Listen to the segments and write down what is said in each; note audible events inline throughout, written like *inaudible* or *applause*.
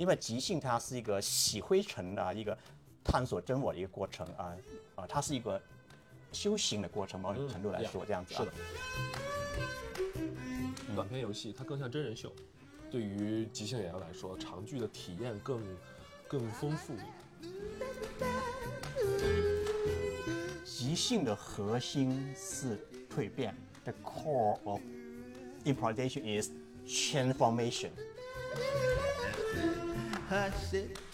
因为即兴它是一个洗灰尘的一个探索真我的一个过程啊啊，它是一个修行的过程，某种程度来说这样子、啊。是的。短篇游戏它更像真人秀，对于即兴演员来说，长剧的体验更更丰富。即兴的核心是蜕变，the core of improvisation is transformation。Hush it,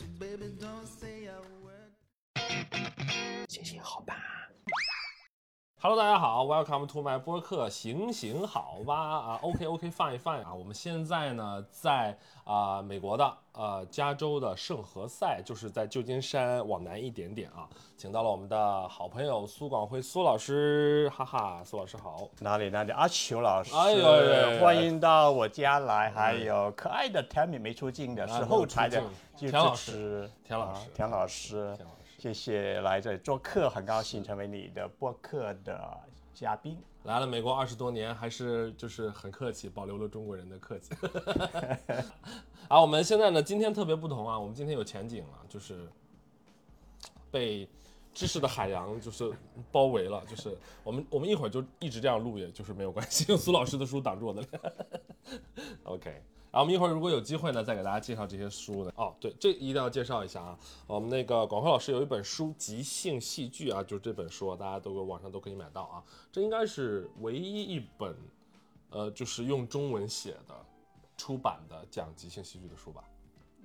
Hello，大家好，Welcome to my 播客，行行好吧？啊，OK OK fine fine 啊，我们现在呢在啊、美国的呃加州的圣何塞，就是在旧金山往南一点点啊，请到了我们的好朋友苏广辉苏老师，哈哈，苏老师好。哪里哪里？阿球老师，哎呦哎欢迎到我家来，还有可爱的 Tammy 没出镜的，啊是后台的就镜田老师啊田老师。田老师，谢谢来这里做客，很高兴成为你的播客的嘉宾。来了美国二十多年，还是就是很客气，保留了中国人的客气。*laughs* 啊，我们现在呢，今天特别不同啊，我们今天有前景了，就是被知识的海洋就是包围了，就是我们我们一会儿就一直这样录，也就是没有关系，用 *laughs* 苏老师的书挡住我的脸。*laughs* OK。然后我们一会儿如果有机会呢，再给大家介绍这些书呢。哦，对，这一定要介绍一下啊。我们那个广辉老师有一本书《即兴戏剧》啊，就是这本书，大家都有网上都可以买到啊。这应该是唯一一本，呃，就是用中文写的出版的讲即兴戏剧的书吧。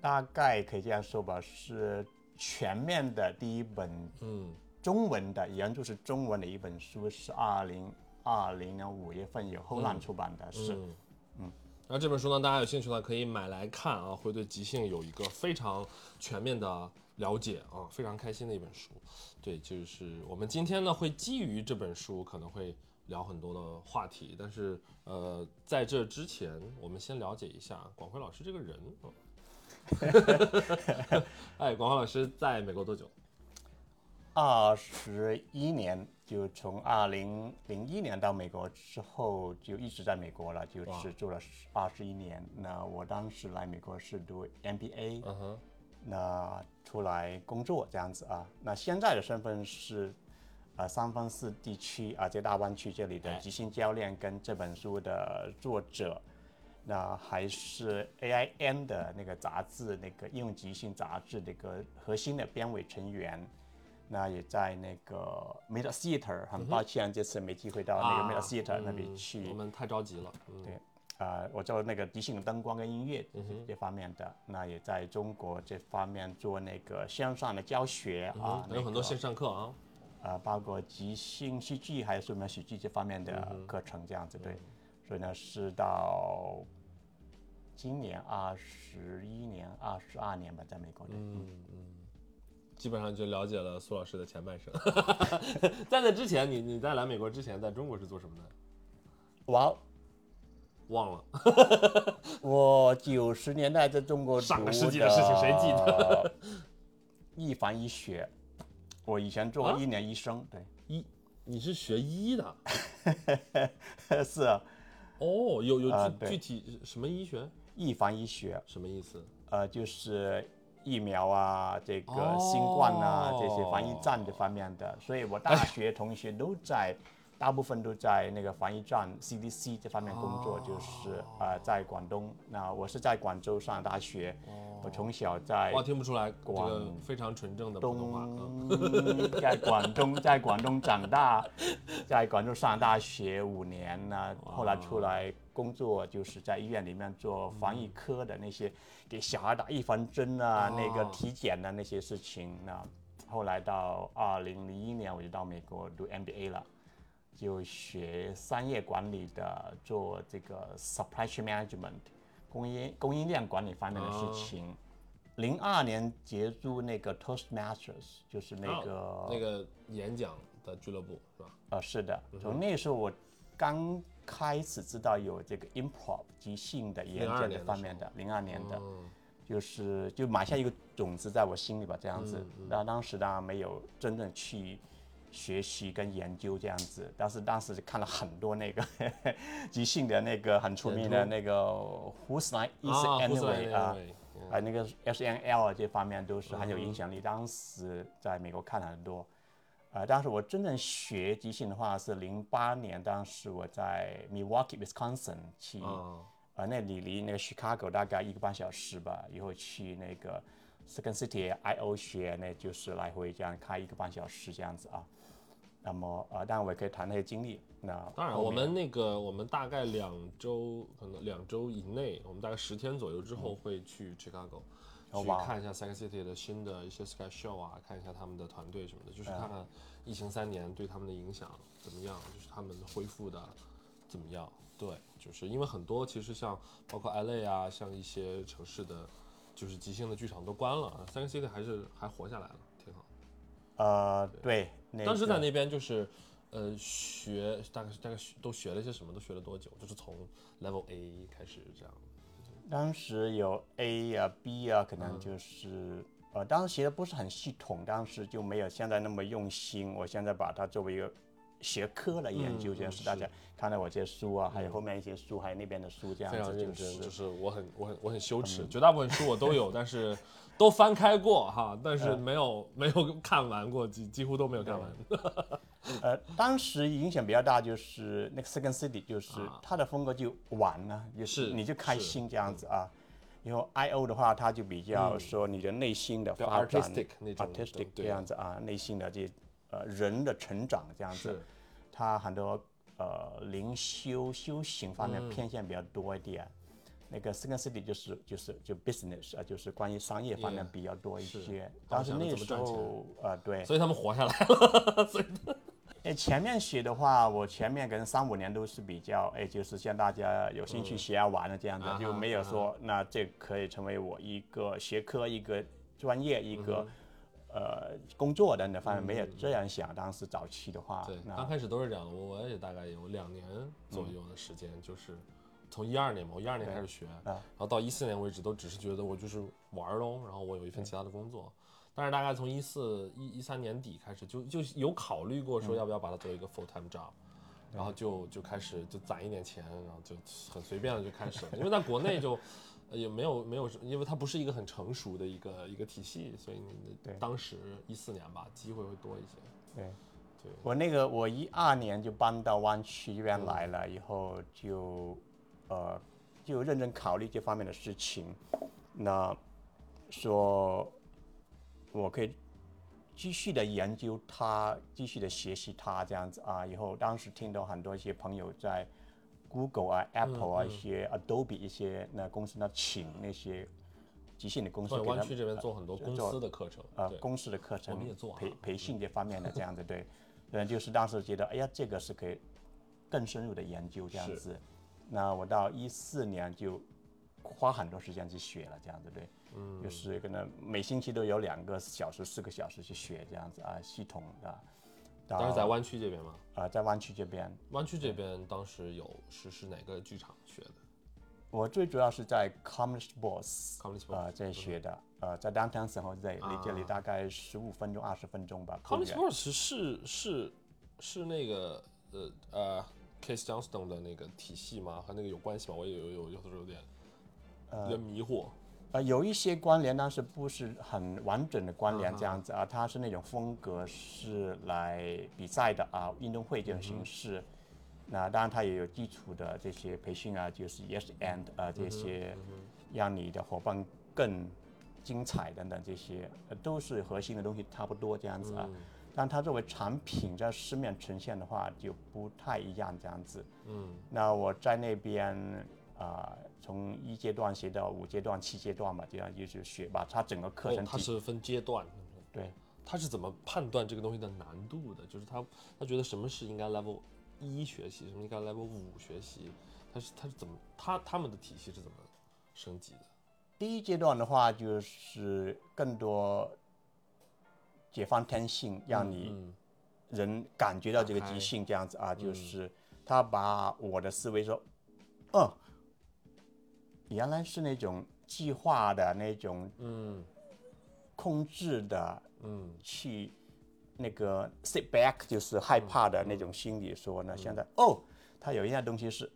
大概可以这样说吧，是全面的第一本嗯，中文的，原著是中文的一本书，是二零二零年五月份由后浪出版的，是。嗯然后这本书呢，大家有兴趣呢可以买来看啊，会对即兴有一个非常全面的了解啊，非常开心的一本书。对，就是我们今天呢会基于这本书可能会聊很多的话题，但是呃，在这之前，我们先了解一下广辉老师这个人。啊 *laughs* 哎，广辉老师在美国多久？二十一年，就从二零零一年到美国之后，就一直在美国了，就是住了二十一年。那我当时来美国是读 MBA，、那出来工作这样子啊。那现在的身份是，呃，三藩市地区啊，在大湾区这里的即兴教练跟这本书的作者。那还是 AIN 的那个杂志，那个应用即兴杂志的一个核心的编委成员。那也在那个 Mid Theater，很抱歉这次没机会到那个 Mid 啊 Theater 那边嗯去。我们太着急了。嗯，对，啊、我做那个即兴灯光跟音乐这方面的，那也在中国这方面做那个线上的教学啊，嗯有很多线上课啊。个呃，包括即兴戏剧还有什么喜剧这方面的课程这样子，对，所以呢是到今年二十一年、二十二年吧，在美国的，嗯嗯基本上就了解了苏老师的前半生。*laughs* 在那之前，你你在来美国之前，在中国是做什么的？哇，忘了。*laughs* 我九十年代在中国上个世纪的事情谁记得？*laughs* 一凡医学，我以前做啊过一年医生，对。医，你是学医的？是啊，哦，有有具体什么医学？一凡医学，什么意思？呃，就是疫苗啊，这个新冠啊、哦这些防疫站这方面的，所以我大学同学都在，大部分都在那个防疫站 CDC 这方面工作，就是呃在广东。那我是在广州上大学，我从小在哇，听不出来，这个广非常纯正的普通话。嗯东，在广东，在广东长大，在广州上大学五年呢，后来出来工作，就是在医院里面做防疫科的那些，给小孩打预防针啊，那个哦体检的那些事情。那后来到二零零一年，我就到美国读 MBA 了。就学商业管理的，做这个 supply chain management，供应供应链管理方面的哦事情。零二年结束那个 Toastmasters，就是那个、哦那个演讲的俱乐部是吧？呃，是的，嗯从那时候我刚开始知道有这个 improv 即兴的演02讲这方面的，零二年的，嗯就是就埋下一个种子在我心里吧，这样子。嗯。那、当时当然没有真正去学习跟研究这样子，但是当时看了很多那个 *laughs* 即兴的那个很出名的那个 Who's Line Is Anyway 啊啊，那个 S N L 啊这方面都是很有影响力。当时在美国看了很多，呃，当时我真正学即兴的话是零八年，当时我在 Milwaukee Wisconsin 去，啊呃，那里离那个 Chicago 大概一个半小时吧，以后去那个 Second City I O 学，那就是来回这样开一个半小时这样子啊。那么呃，当然我也可以谈那些经历。那当然，我们那个我们大概两周，可能两周以内，我们大概十天左右之后会去 Chicago，、去看一下 Second City 的新的一些 Sky Show 啊，看一下他们的团队什么的，就是看看疫情三年对他们的影响怎么样，就是他们恢复的怎么样。对，就是因为很多其实像包括 LA 啊，像一些城市的，就是即兴的剧场都关了，Second City 还是还活下来了，挺好。呃，对，那当时在那边就是，呃，学大概大概学都学了些什么？都学了多久？就是从 Level A 开始这样。当时有 A 啊、B 啊，可能嗯。就是、呃，当时学的不是很系统，当时就没有现在那么用心。我现在把它作为一个学科来研究，嗯这样是嗯大家看到我这些书啊，还有后面一些书，还有那边的书，这样子就是就是我很我很我很羞嗯。耻，绝大部分书我都有，*laughs* 但是都翻开过哈，但嗯。是没有没有看完过，几几乎都没有看完。呃，当时影响比较大就是那个 Second City，就是啊它的风格就玩啊，就是你就开心这样子啊。然后 I O 的话，它就比较说你的内心的发展 artistic 这样子啊，内心的这呃人的成长这样子是。它很多呃灵修修行方嗯面偏向比较多一点。那个 Second City 就是就是就 business 啊，就是关于商业方面比较多一是些。当时那时候呃对，所以他们活下来了。*laughs* 所以哎，前面学的话，我前面可能三五年都是比较，哎，就是像大家有兴趣学啊玩的这样子，啊哈就没有说那这可以成为我一个学科、一个专业、一嗯个、呃工作等等方面，没有这样想。当时早期的话对，，那刚开始都是这样的。我我也大概有两年左右的时间，就是从一二年嘛，我一二年开始学，然后到一四年为止都只是觉得我就是玩儿喽，然后我有一份其他的工作。但是大概从一四一一三年底开始，就就有考虑过说要不要把它作为一个 full time job，然后就就开始就攒一点钱，然后就很随便的就开始了。因为在国内就呃也没有没有，因为它不是一个很成熟的一个一个体系，所以你对当时一四年吧，机会会多一些。对。对，我那个我一二年就搬到湾区这边来了，以后就呃就认真考虑这方面的事情，那说我可以继续的研究它，继续的学习它这样子啊。以后当时听到很多一些朋友在 Google 啊、Apple 啊、一些 Adobe 一些那公司呢，请那些即兴的公司对，给他湾区这边做很多公司的课程，对呃公司的课程我们也做啊培培训这方面的这样子，*laughs* 对，嗯，就是当时觉得，哎呀，这个是可以更深入的研究这样子。那我到一四年就花很多时间去学了，这样子对，嗯，就是可能每星期都有两个小时、四个小时去学这样子啊，系统的。到当时在湾区这边嘛，呃在湾区这边，湾区这边当时有是是哪个剧场学的我最主要是在 Comedy Sports？Comedy Sports 呃这里学的，呃在 Downtown San Jose 离这里啊大概十五分钟、二十分钟吧。Comedy 园 Sports 是是是那个呃呃 Case Johnston 的那个体系吗？和那个有关系吗？我也有有有的时候有点有点迷惑。呃，有一些关联，但是不是很完整的关联这样子啊，它是那种风格是来比赛的啊，运动会这种形式。那当然，它也有基础的这些培训啊，就是 yes and 啊这些，让你的伙伴更精彩等等这些，呃都是核心的东西，差不多这样子啊。但它作为产品在市面呈现的话，就不太一样这样子。嗯，那我在那边啊、从一阶段学到五阶段、七阶段吧，这样就是学吧它整个课哦程，体、它是分阶段。对。他是怎么判断这个东西的难度的？就是他他觉得什么是应该 level 一学习，什么应该 level 五学习，他是他是怎么他他们的体系是怎么升级的？第一阶段的话，就是更多解放天性，让你嗯人感觉到这个即兴这样子啊，就是他把我的思维说，嗯，原来是那种计划的那种嗯控制的嗯去那个 sit back，就是害怕的那种心理说嗯呢，现在哦，他有一样东西是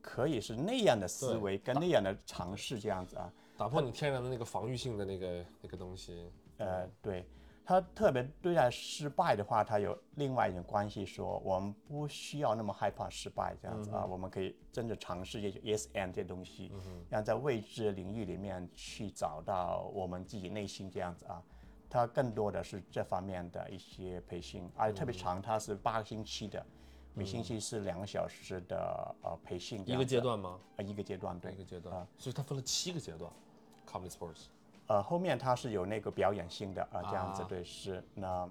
可以是那样的思维跟那样的尝试这样子啊。打破你天然的那个防御性的那个那个东西。呃，对，他特别对待失败的话，他有另外一种关系说，我们不需要那么害怕失败这样子啊，我们可以真的尝试一些 yes and 这些东西，让在未知领域里面去找到我们自己内心这样子啊。他更多的是这方面的一些培训，而且特别长，它是八个星期的，每星期是两个小时的呃培训一，个阶段吗？呃一个阶段对一个阶段啊，所以它分了七个阶段，comedy sports。呃，后面它是有那个表演性的啊，这样子啊对是那。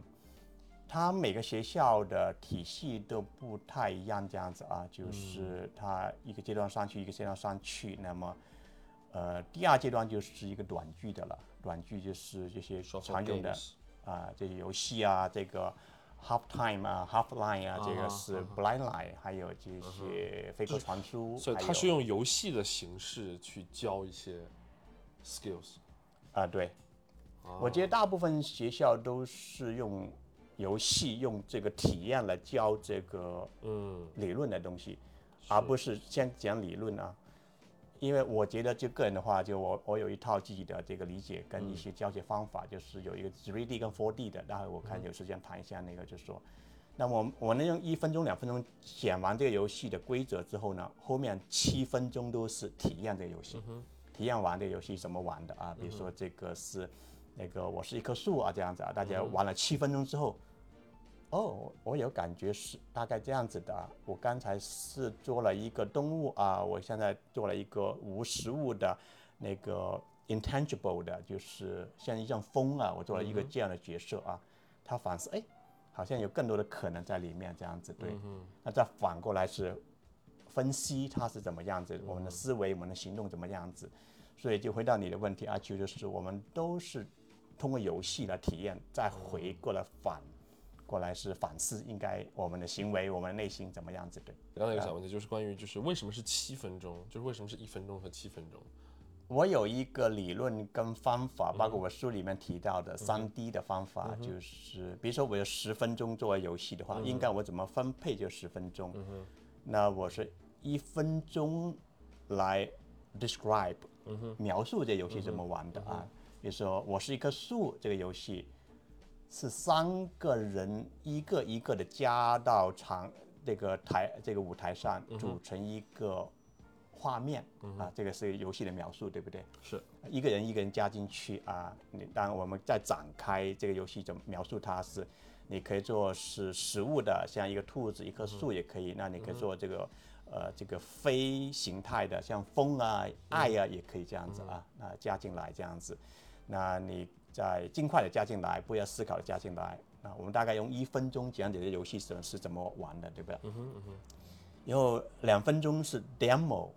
它每个学校的体系都不太一样，这样子啊，嗯就是它一个阶段上去，一个阶段上去。那么，呃，第二阶段就是一个短剧的了，短剧就是这些常用的啊，这些游戏啊，这个 half time 啊，half line 啊，这啊个是 blind line，还有这些飞鸽传书，所以它是用游戏的形式去教一些 skills。啊，对，我觉得大部分学校都是用游戏、用这个体验来教这个嗯理论的东西，而不是先讲理论啊。因为我觉得，就个人的话，就我我有一套自己的这个理解跟一些教学方法，就是有一个 three D 跟 four D 的。待会我看有时间谈一下那个，就是说，那么我能用一分钟、两分钟讲完这个游戏的规则之后呢，后面七分钟都是体验这个游戏。体验玩这个游戏怎么玩的啊？比如说这个是那个我是一棵树啊，这样子啊，大家玩了七分钟之后，哦，我有感觉是大概这样子的啊。我刚才是做了一个动物啊，我现在做了一个无实物的那个 intangible 的，就是像一阵风啊，我做了一个这样的角色啊。他反思，哎，好像有更多的可能在里面，这样子对。那再反过来是分析它是怎么样子，我们的思维、我们的行动怎么样子。所以就回到你的问题，阿秋就是我们都是通过游戏来体验，再回过来反过来是反思，应该我们的行为、我们内心怎么样子对。刚才有个小问题，就是关于就是为什么是七分钟，就是为什么是一分钟和七分钟？我有一个理论跟方法，包括我书里面提到的三 D 的方法，就是比如说我有十分钟作为游戏的话，应该我怎么分配就十分钟。那我是一分钟来 describe，、描述这游戏怎么玩的啊。比如说我是一棵树，这个游戏是三个人一个一个的加到场这个台这个舞台上，组成一个画面、啊，这个是游戏的描述，对不对？是一个人一个人加进去啊。你当然我们再展开这个游戏怎么描述它是，你可以做是食物的，像一个兔子、一棵树也可以。那你可以做这个呃这个非形态的，像风啊、爱啊也可以这样子啊，那加进来这样子。那你再尽快的加进来，不要思考的加进来。那我们大概用一分钟讲解这游戏是是怎么玩的，对不对？嗯哼嗯哼。然后两分钟是 demo，、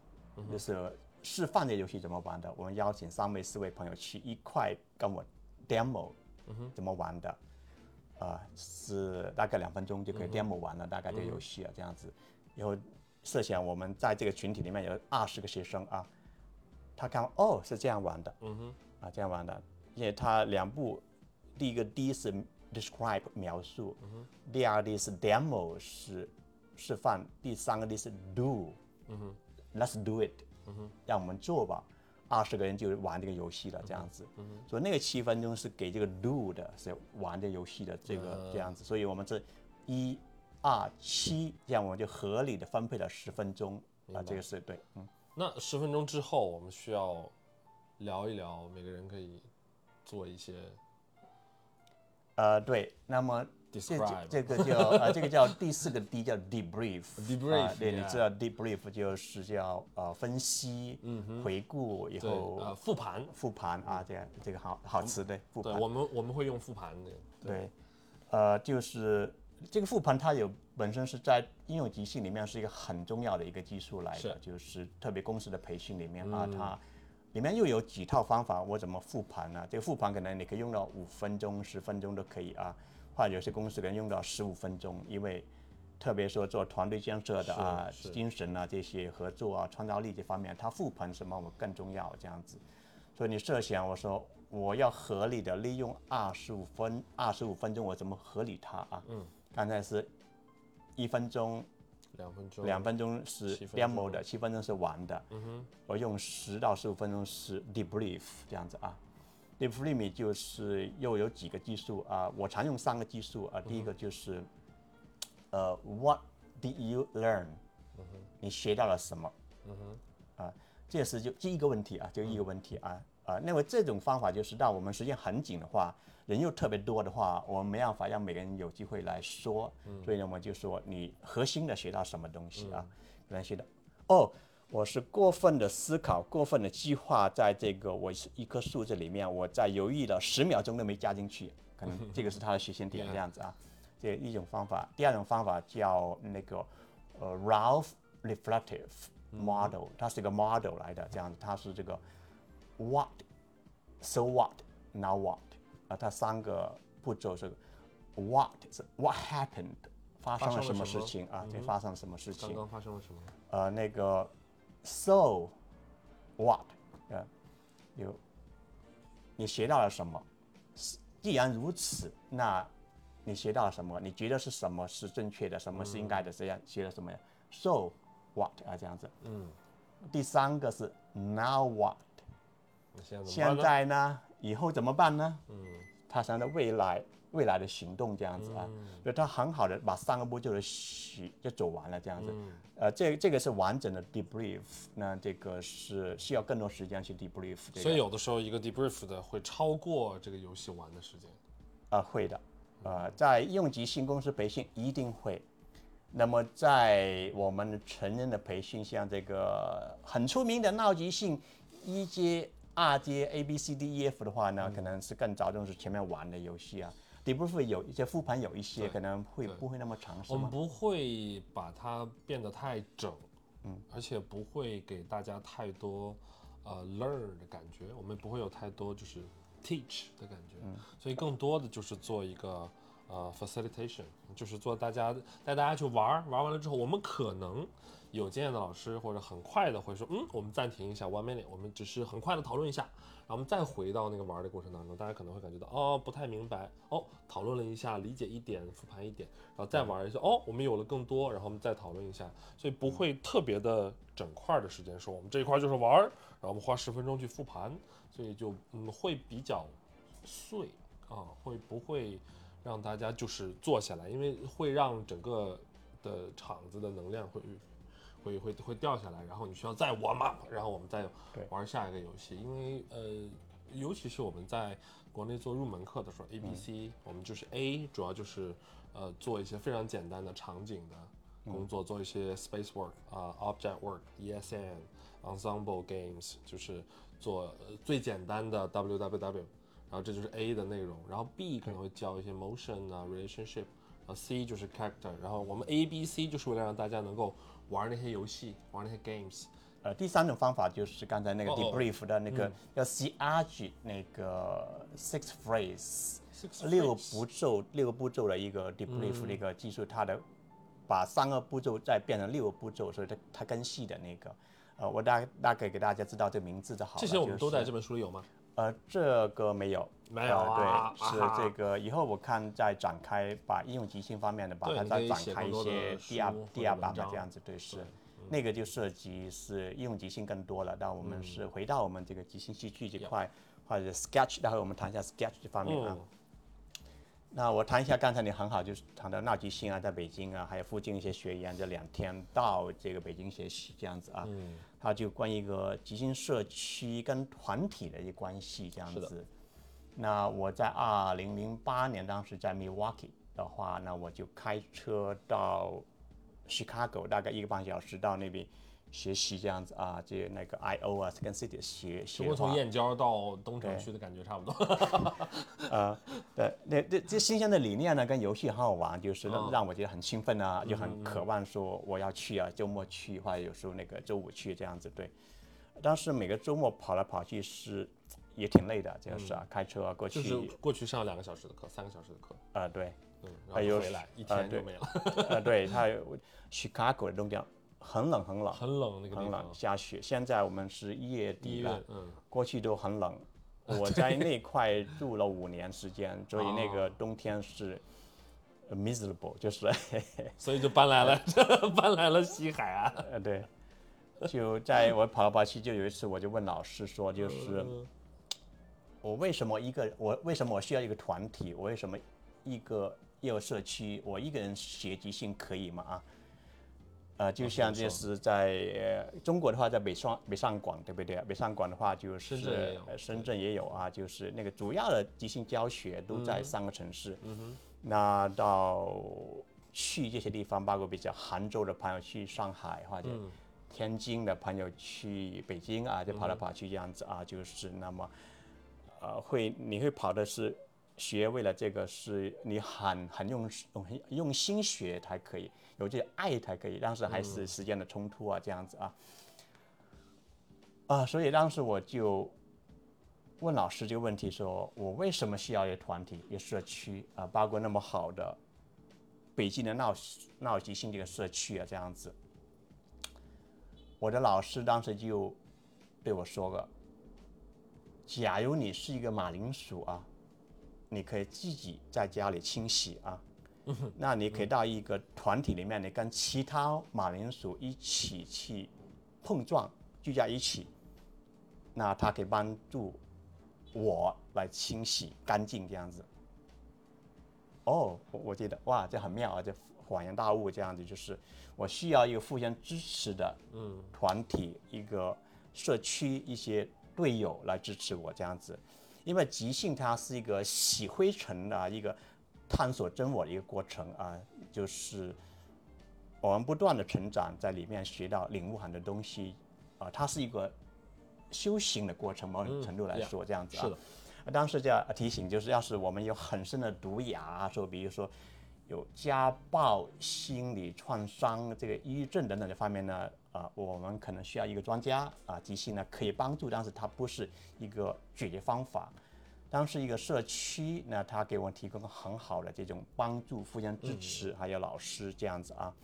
就是示范这游戏怎么玩的。我们邀请三位、四位朋友去一块跟我 demo，怎么玩的。啊、是大概两分钟就可以 demo 完了，大概这个游戏啊这样子。然后设想我们在这个群体里面有二十个学生啊，他看哦是这样玩的，嗯哼，啊这样玩的，因为他两步，第一个 D 是 describe 描述，嗯第二个 D 是 demo 是示范，第三个 D 是 do，嗯哼，Let's do it，嗯哼，让我们做吧。二十个人就玩这个游戏了，这样子，嗯所以那个七分钟是给这个 do 的，是玩这游戏的这个这样子，所以我们这一、二、七，这样我们就合理的分配了十分钟啊，这个是对，嗯。那十分钟之后，我们需要聊一聊，每个人可以做一些呃，对，那么这这个叫 *laughs* 呃，这个叫第四个 D 叫 debrief。Debrief，啊对，你知道 debrief 就是叫呃分析、回顾以后呃复盘。复盘啊，这样这个好好词对复对，盘。我们我们会用复盘的。对，呃，就是这个复盘，它有本身是在应用即兴里面是一个很重要的一个技术来的，是就是特别公司的培训里面啊，它里面又有几套方法，我怎么复盘呢？这个复盘可能你可以用到五分钟、十分钟都可以啊，或者有些公司可能用到十五分钟，因为特别说做团队建设的啊、精神啊这些合作啊、创造力这方面，它复盘什么我更重要这样子。所以你设想，我说我要合理的利用二十五分二十五分钟，我怎么合理它啊？嗯，刚才是一分钟两分钟，两分钟是 demo 的，七分钟是玩的。嗯哼，我用十到十五分钟是 debrief 这样子啊。debrief 就是又有几个技术啊，我常用三个技术啊。第一个就是，呃，what did you learn？你学到了什么？嗯哼，啊，这是就第一个问题啊，就一个问题啊啊。那么这种方法就是，当我们时间很紧的话，人又特别多的话，我们没办法让每个人有机会来说，所以呢，我们就说你核心的学到什么东西啊？可能学到哦，我是过分的思考，过分的计划，在这个我是一棵树这里面，我在犹豫了十秒钟都没加进去，可能这个是他的学习点这样子啊。这一种方法，第二种方法叫那个呃 Ralph Reflective Model，、它是一个 model 来的，这样子，它是这个 What, So what, Now what 啊，它三个步骤是 What 是 What happened，发生了什么事情啊？对，发生了什么事情？刚刚发生了什么？呃，那个 So what，呃，有你学到了什么？是既然如此，那你学到了什么？你觉得是什么是正确的，什么是应该的？这样学了什么呀？So what 啊，这样子。嗯，第三个是 Now what，现在呢？以后怎么办呢？嗯，他想到未来未来的行动这样子啊，所以他很好的把三个步骤的学就走完了这样子。嗯呃，这这个是完整的 debrief，那这个是需要更多时间去 debrief 这个。所以有的时候一个 debrief 的会超过这个游戏玩的时间。啊、会的，呃，在应用级新公司培训一定会。那么在我们成人的培训，像这个很出名的闹急性一阶、二阶 A B C D E F 的话呢，嗯。可能是更着重是前面玩的游戏啊。debrief 有一些复盘有一些可能会不会那么长，是吗？我们不会把它变得太整，嗯，而且不会给大家太多呃 learn 的感觉，我们不会有太多就是 teach 的感觉，所以更多的就是做一个呃 facilitation，就是做大家带大家去玩儿，玩完了之后，我们可能有经验的老师或者很快的会说，嗯，我们暂停一下 one minute，我们只是很快的讨论一下，然后我们再回到那个玩的过程当中，大家可能会感觉到哦不太明白，哦讨论了一下，理解一点，复盘一点，然后再玩一下，哦我们有了更多，然后我们再讨论一下，所以不会特别的整块的时间说我们这一块就是玩，然后我们花十分钟去复盘，所以就嗯会比较碎啊，会不会让大家就是坐下来，因为会让整个的场子的能量会会会会掉下来，然后你需要再 warm up，然后我们再玩下一个游戏，因为呃，尤其是我们在国内做入门课的时候，A B C，、我们就是 A 主要就是呃做一些非常简单的场景的工作，做一些 space work 啊、object work、ESN、ensemble games，就是做、呃、最简单的 WWW，然后这就是 A 的内容，然后 B 可能会教一些 motion 啊、relationship，然后 C 就是 character，然后我们 A、B、C 就是为了让大家能够玩那些游戏，玩那些 games。呃，第三种方法就是刚才那个 debrief 的那个嗯叫 CRG 那个 six phrase。六步骤，六个步骤的一个 debrief 的一个技术，它的把三个步骤再变成六个步骤，所以它它更细的那个，呃，我大大概给大家知道这名字就好了。这些我们都在这本书里有吗？呃，这个没有，没有对，是这个以后我看再展开，把应用即兴方面的，把它再展开一些的第二第二版的这样子，对，是。那个就涉及是应用即兴更多了，但我们是回到我们这个即兴戏剧这块，或者 sketch，待会我们谈一下 sketch 这方面啊。嗯那我谈一下刚才你很好，就是谈到闹即兴啊，在北京啊，还有附近一些学员这两天到这个北京学习这样子啊，嗯，它就关于一个即兴社区跟团体的一个关系这样子。那我在二零零八年当时在 Milwaukee 的话，那我就开车到 Chicago，大概一个半小时到那边学习这样子啊，这那个 I O 啊跟 City 学学从燕郊到东城区的感觉差不多。呃，对，那这这新鲜的理念呢，跟游戏很好玩，就是让嗯让我觉得很兴奋啊，就很渴望说我要去啊，周末去，或者有时候那个周五去这样子。对，但是每个周末跑来跑去是也挺累的，这个是啊，开车啊过去，嗯就是过去上两个小时的课，三个小时的课，啊、对，嗯，还有然后回来一天就没了，呃对，它有 Chicago 的冬天很冷很冷很冷那个地很冷，方。下雪。现在我们是一月底了，，嗯，过去都很冷。*laughs* 我在那块住了五年时间，所以那个哦冬天是，miserable，就是 *laughs* 所以就搬来了，*laughs* 搬来了西海岸。呃对，就在我跑来跑去，就有一次我就问老师说，就是我为什么一个我为什么我需要一个团体？我为什么一个业务社区我一个人学即兴可以吗？啊？呃，就像就怎么说是在呃中国的话，在北上北上广，对不对？北上广的话就是深圳也有呃深圳也有啊，就是那个主要的即兴教学都在三个城市。那到去这些地方，包括比较杭州的朋友去上海或者天津的朋友去北京啊，就跑来跑去这样子啊，就是那么呃会你会跑的是学为了这个是你很很用很用心学才可以，有这爱才可以，但是还是时间的冲突啊这样子啊啊，所以当时我就问老师这个问题说，我为什么需要一个团体、一个社区啊，包括那么好的北京的闹闹即兴这个社区啊这样子。我的老师当时就对我说了：“假如你是一个马铃薯啊，你可以自己在家里清洗啊，那你可以到一个团体里面，你跟其他马铃薯一起去碰撞，聚在一起，那它可以帮助我来清洗干净这样子。”哦，我我记得哇，这很妙啊，这恍然大悟这样子，就是我需要一个互相支持的嗯团体，一个社区一些队友来支持我这样子，因为即兴它是一个洗灰尘的一个探索真我的一个过程啊，就是我们不断的成长，在里面学到领悟很多东西啊，它是一个修行的过程，某种程度来呀说这样子啊。是的，当时就要提醒，就是要是我们有很深的毒牙，说比如说有家暴、心理创伤、这个抑郁症等等这方面呢，啊、我们可能需要一个专家啊，即兴呢可以帮助，但是它不是一个解决方法。当时一个社区呢，它给我提供很好的这种帮助、互相支持，还有老师这样子啊。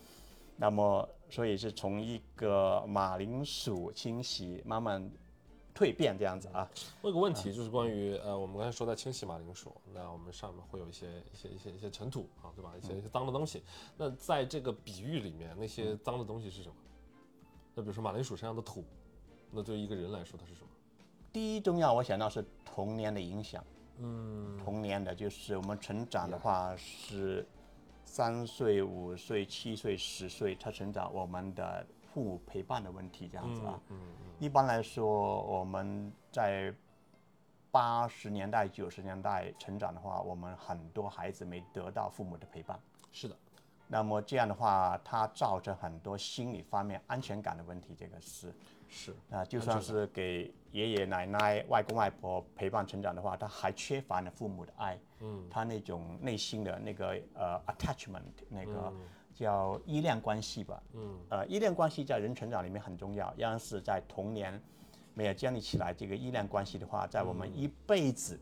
那么，所以是从一个马铃薯清洗慢慢蜕变这样子啊。问个问题，就是关于呃，我们刚才说在清洗马铃薯，那我们上面会有一些一些一些一些尘土啊，对吧？一些一些脏的东西。那在这个比喻里面，那些脏的东西是什么？那比如说马铃薯身上的土，那对于一个人来说它是什么？第一重要，我想到是童年的影响。嗯，童年的就是我们成长的话是三岁、五岁、七岁、十岁，他成长我们的父母陪伴的问题这样子啊。嗯一般来说，我们在八十年代、九十年代成长的话，我们很多孩子没得到父母的陪伴。是的，那么这样的话，它造成很多心理方面安全感的问题，这个是。是啊，就算是给爷爷奶奶、外公外婆陪伴成长的话，他还缺乏了父母的爱，嗯，他那种内心的那个呃 attachment，那个叫依恋关系吧，嗯，呃，依恋关系在人成长里面很重要，要是在童年没有建立起来这个依恋关系的话，在我们一辈子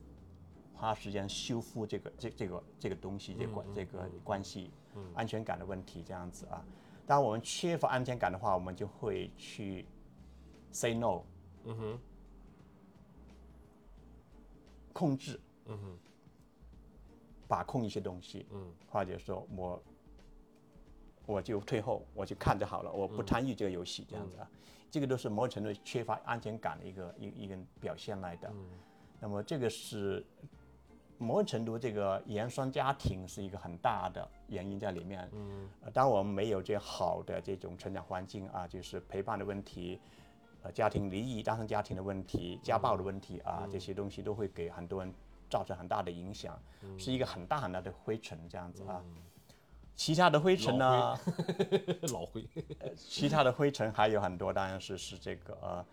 花时间修复这个这这个这个东西，这关这个关系，安全感的问题这样子啊。当我们缺乏安全感的话，我们就会去 say no，嗯哼，控制，嗯哼，把控一些东西，嗯，或者说我我就退后，我就看就好了，我不参与这个游戏，这样子啊，这个都是某种程度缺乏安全感的一个一一个表现来的。那么这个是某种程度，这个盐酸家庭是一个很大的原因在里面。嗯，呃，当我们没有这好的这种成长环境啊，就是陪伴的问题。呃，家庭离异、单身家庭的问题、家暴的问题啊，这些东西都会给很多人造成很大的影响，是一个很大很大的灰尘这样子啊。其他的灰尘呢？老灰，*laughs* 其他的灰尘还有很多，当然是是这个呃，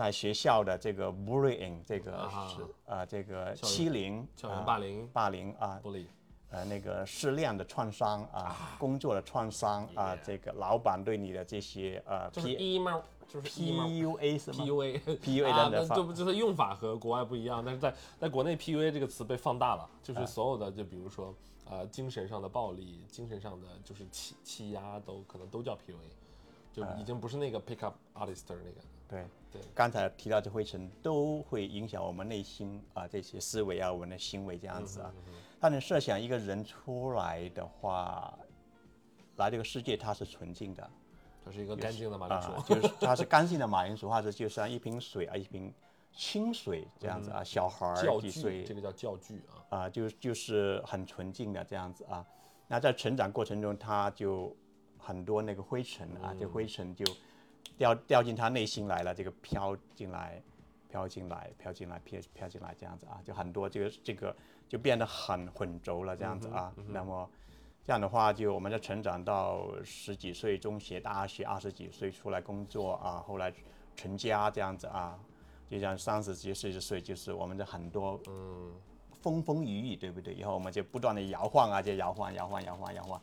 在学校的这个 bullying，这个啊是。呃这个欺凌、校园啊霸凌。霸凌啊，玻璃，呃那个失恋的创伤啊，工作的创伤啊，这个老板对你的这些呃就是 P emo，就是。PUA 是吗？PUA PUA 的发那这不就是用法和国外不一样？但是在在国内 PUA 这个词被放大了，啊就是所有的，就比如说呃精神上的暴力、精神上的就是欺欺压，都可能都叫 PUA，就已经不是那个 pick up artist 那个。对对刚才提到这灰尘都会影响我们内心啊这些思维啊，我们的行为这样子啊。但你设想一个人出来的话，来这个世界他是纯净的它是一个干净的马铃啊、薯。就是它是干净的马铃薯，或者就像一瓶水啊，一瓶清水这样子啊，小孩儿嗯教具，几岁这个叫教具啊。啊、就就是很纯净的这样子啊。那在成长过程中，他就很多那个灰尘啊，这灰尘就掉掉进他内心来了，这个飘进来，飘进来，飘进来，飘飘进来这样子啊，就很多这个这个就变得很混浊了这样子啊。那么这样的话，就我们在成长到十几岁，中学、大学，二十几岁出来工作啊，后来成家这样子啊，就像三十几、四十岁，就是我们的很多嗯，风风雨雨，对不对？以后我们就不断的摇晃啊，就摇晃、摇晃、摇晃、摇晃，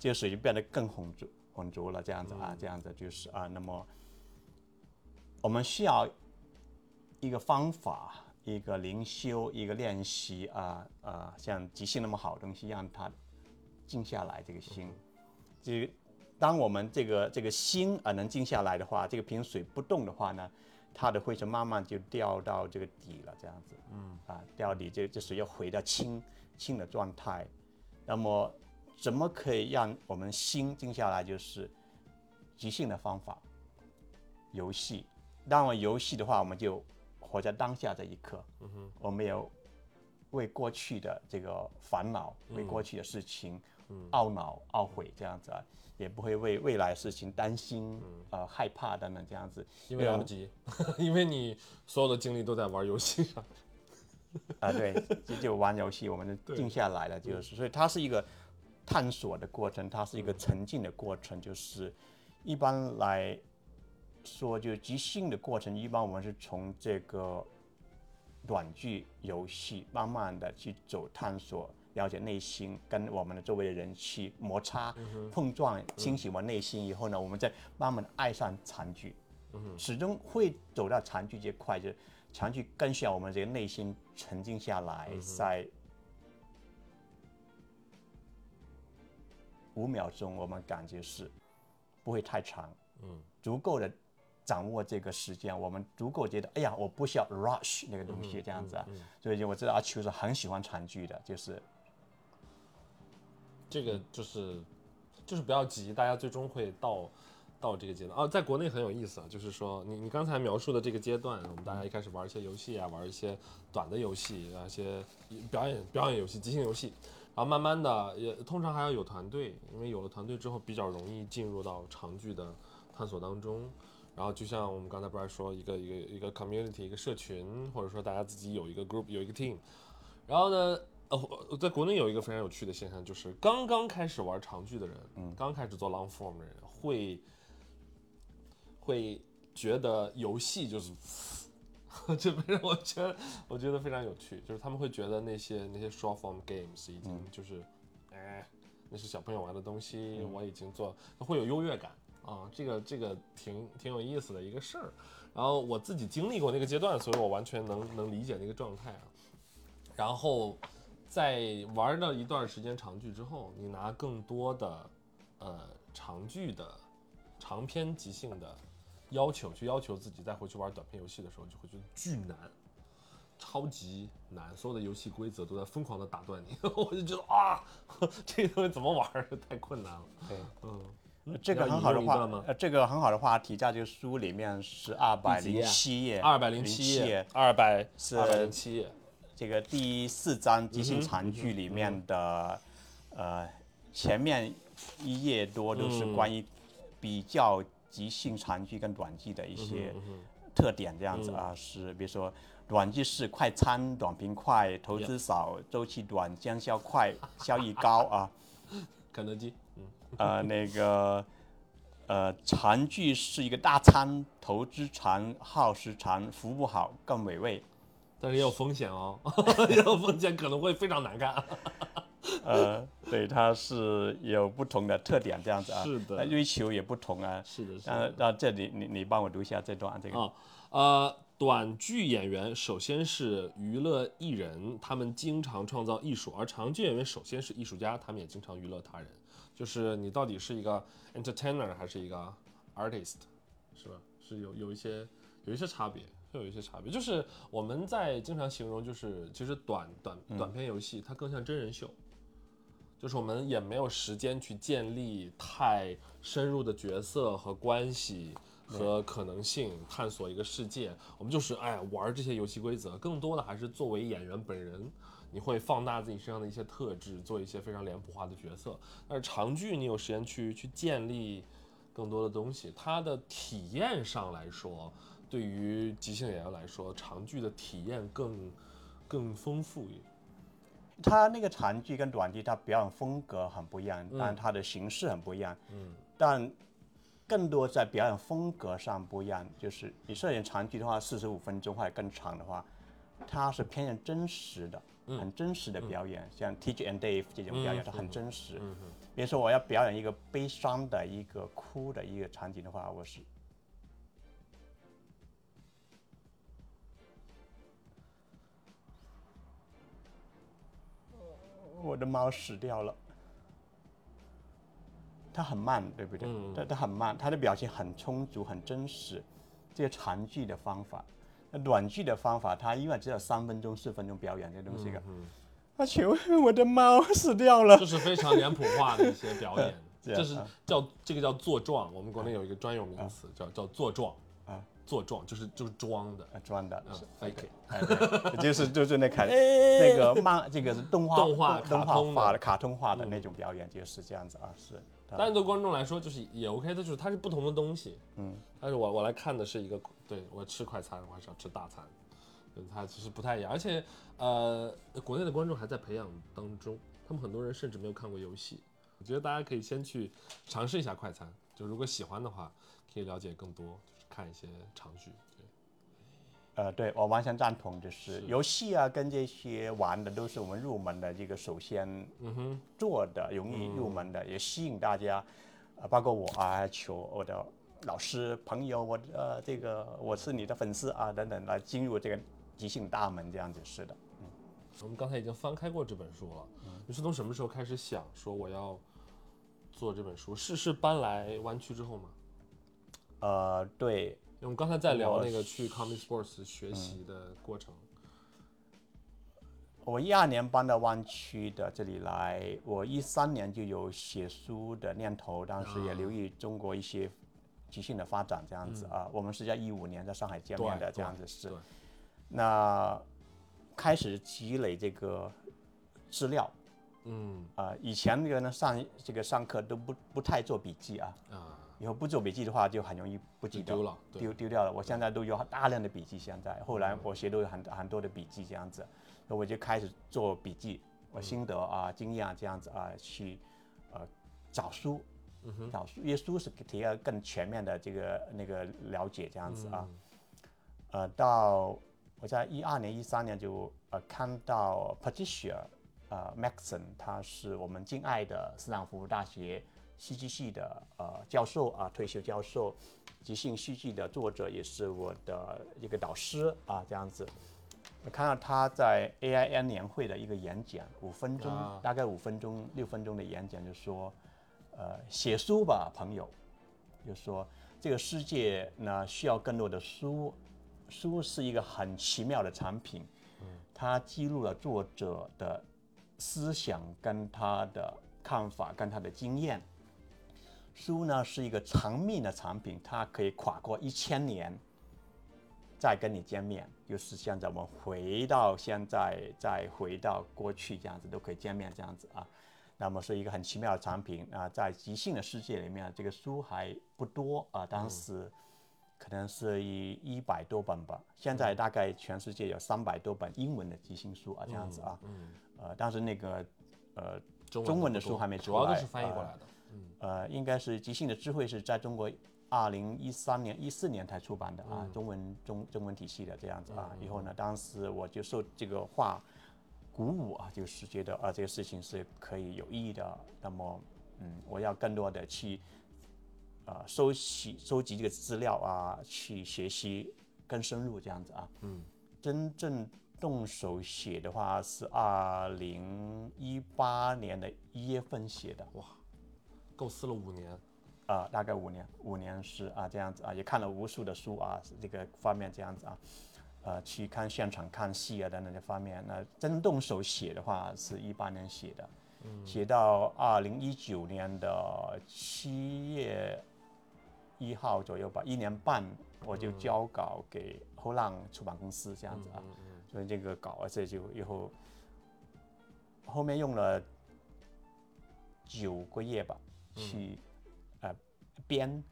这个水就变得更浑浊、浑浊了，这样子啊，这样子就是啊，那么我们需要一个方法、一个灵修、一个练习啊啊，像即兴那么好的东西，让它静下来，这个心，这个当我们这个这个心啊能静下来的话，这个瓶水不动的话呢，它的灰尘慢慢就掉到这个底了，这样子，嗯，啊，掉底这这水要回到清清的状态。那么，怎么可以让我们心静下来？就是即兴的方法，游戏。当我游戏的话，我们就活在当下这一刻，嗯哼，我们有为过去的这个烦恼、为过去的事情、懊恼、懊悔这样子啊，也不会为未来事情担心、呃害怕等等这样子。因为来不及，*laughs* 因为你所有的精力都在玩游戏上。*laughs* 啊，对，就就玩游戏，我们就静下来了，就是，所以它是一个探索的过程，它是一个沉浸的过程，就是一般来说，就即兴的过程，一般我们是从这个短剧游戏慢慢的去走探索。了解内心，跟我们的周围的人去摩擦、碰撞，清洗我们内心以后呢，我们再慢慢的爱上长剧，始终会走到长剧这块，就是长剧更需要我们这个内心沉静下来，在五秒钟，我们感觉是不会太长，嗯，足够的掌握这个时间，我们足够觉得，哎呀，我不需要 rush 那个东西这样子啊，所以就我知道阿秋是很喜欢长剧的，就是这个就是就是不要急，大家最终会到到这个阶段。啊，在国内很有意思啊，就是说你你刚才描述的这个阶段，我们大家一开始玩一些游戏啊，玩一些短的游戏啊，一些表演表演游戏、即兴游戏，然后慢慢的也通常还要有团队，因为有了团队之后比较容易进入到长剧的探索当中。然后就像我们刚才不是说一个一个一个 community 一个社群，或者说大家自己有一个 group 有一个 team，然后呢，呃，在国内有一个非常有趣的现象，就是刚刚开始玩长剧的人，嗯，刚开始做 long form 的人，会会觉得游戏就是，这不是我觉得我觉得非常有趣，就是他们会觉得那些那些 short form games 已经就是，哎，那是小朋友玩的东西，我已经做，会有优越感啊，这个这个挺挺有意思的一个事儿。然后我自己经历过那个阶段，所以我完全能能理解那个状态啊。然后在玩了一段时间长剧之后，你拿更多的呃长剧的长篇即兴的要求去要求自己，再回去玩短篇游戏的时候，就会觉得巨难，超级难，所有的游戏规则都在疯狂的打断你，*laughs* 我就觉得啊，*laughs* 这个东西怎么玩儿太困难了。对。嗯，这个很好的话呃，这个很好的话题，在这个书里面是二百零七页，二百零七页，二百是二百零七页，这个第四章即嗯兴长剧里面的，呃，前面一页多都是嗯关于比较即兴长剧跟短剧的一些嗯特点，这样子啊，是比如说短剧是快餐、短平快、投资少、周期短、见效快、效益高啊，*laughs* 肯德基，嗯，呃，那个。呃，长剧是一个大餐，投资长，耗时长，服务好，更美味。但是也有风险哦，*laughs* 也有风险，可能会非常难看。*laughs* 呃，对，它是有不同的特点，这样子啊。是的呃追求也不同啊。是的，是的。呃，那这里你你帮我读一下这段这个。啊，呃，短剧演员首先是娱乐艺人，他们经常创造艺术；而长剧演员首先是艺术家，他们也经常娱乐他人。就是你到底是一个 entertainer 还是一个 artist，是吧？是有有一些有一些差别，会有一些差别。就是我们在经常形容，就是其实短短短片游戏它更像真人秀，就是我们也没有时间去建立太深入的角色和关系和可能性，探索一个世界。我们就是哎玩这些游戏规则，更多的还是作为演员本人。你会放大自己身上的一些特质，做一些非常脸谱化的角色。但是长剧你有时间去去建立更多的东西，它的体验上来说，对于即兴演员来说，长剧的体验更更丰富一点。他那个长剧跟短剧，它表演风格很不一样，但它的形式很不一样。嗯，但更多在表演风格上不一样，就是你设演长剧的话，四十五分钟或者更长的话，它是偏向真实的，很真实的表演，像 Teach and Dave 这种表演，它很真实。比如说我要表演一个悲伤的一个哭的一个场景的话，我是我的猫死掉了。它很慢，对不对？它它很慢，它的表情很充足，很真实。这个长剧的方法，那短剧的方法，它因为只有三分钟、四分钟表演这东西个。啊，请问我的猫死掉了这。是非常脸谱化的一些表演，*laughs* 这是叫这个叫做状，我们国内有一个专有名词叫叫做状啊，做状就是就是装的，啊，装的，嗯是，fake it。哎，对 *laughs* 就是就是那卡 *laughs* 那个漫，这个是动画动画动画化的卡通化的那种表演，就是这样子啊，是。它但是对观众来说就是也 OK 的，就是它是不同的东西。嗯，但是我我来看的是一个，对我吃快餐，我还是要吃大餐，对它其实不太一样。而且呃，国内的观众还在培养当中，他们很多人甚至没有看过游戏。我觉得大家可以先去尝试一下快餐，就如果喜欢的话，可以了解更多，就是看一些长剧。对，呃，对我完全赞同，就是游戏啊，跟这些玩的都是我们入门的这个首先嗯哼，做的，容易入门的，也吸引大家，呃，包括我啊，求我的老师朋友，我呃这个我是你的粉丝啊等等，来进入这个即兴大门这样子，是的。嗯我们刚才已经翻开过这本书了。你是从什么时候开始想说我要做这本书？是是搬来湾区之后吗？呃，对，我们刚才在聊那个去 Comedy Sports 学习的过程。我一二年搬到湾区的这里来，我一三年就有写书的念头，当时也留意中国一些即兴的发展这样子啊。我们是在一五年在上海见面的这样子是。那开始积累这个资料嗯啊、以前那个呢上这个上课都不不太做笔记啊，啊，以后不做笔记的话就很容易不记得丢了丢丢掉了。我现在都有大量的笔记，现在后来我写都有很很多的笔记这样子，那我就开始做笔记，我心得啊、经验啊这样子啊去呃找书，找书，因为书是提供更全面的这个那个了解这样子啊。呃，到我在一二年、一三年就呃看到 Patricia 呃 Maxon，他是我们敬爱的斯坦福大学戏剧系的呃教授啊，退休教授，即兴戏剧的作者，也是我的一个导师啊，这样子。我看到他在 AIN 年会的一个演讲，五分钟，啊大概五分钟、六分钟的演讲，就说，呃，写书吧，朋友，就说这个世界呢需要更多的书，书是一个很奇妙的产品，它记录了作者的思想跟他的看法跟他的经验。书呢是一个长命的产品，它可以跨过一千年，再跟你见面。就是现在我们回到现在，再回到过去这样子都可以见面这样子啊。那么是一个很奇妙的产品啊，在即兴的世界里面，这个书还不多啊，当时可能是一一百多本吧，现在大概全世界有三百多本英文的即兴书啊，这样子啊，呃，但是那个呃中中文的书还没出来，主要都是翻译过呃来的。呃，应该是即兴的智慧是在中国二零一三年、一四年才出版的啊，中文中中文体系的这样子啊。以后呢，当时我就受这个话鼓舞啊，就是觉得啊，这个事情是可以有意义的。那么，嗯，我要更多的去呃收集收集这个资料啊，去学习更深入这样子啊。嗯，真正动手写的话是二零一八年的一月份写的。构思了五年，啊、大概五年，五年是啊这样子啊，也看了无数的书啊，这个方面这样子啊，呃，去看现场看戏啊等等这方面。那真动手写的话，是一八年写的，写到二零一九年的七月一号左右吧，一年半我就交稿给后浪出版公司这样子啊，所以这个稿啊，这就以后后面用了九个月吧，去呃编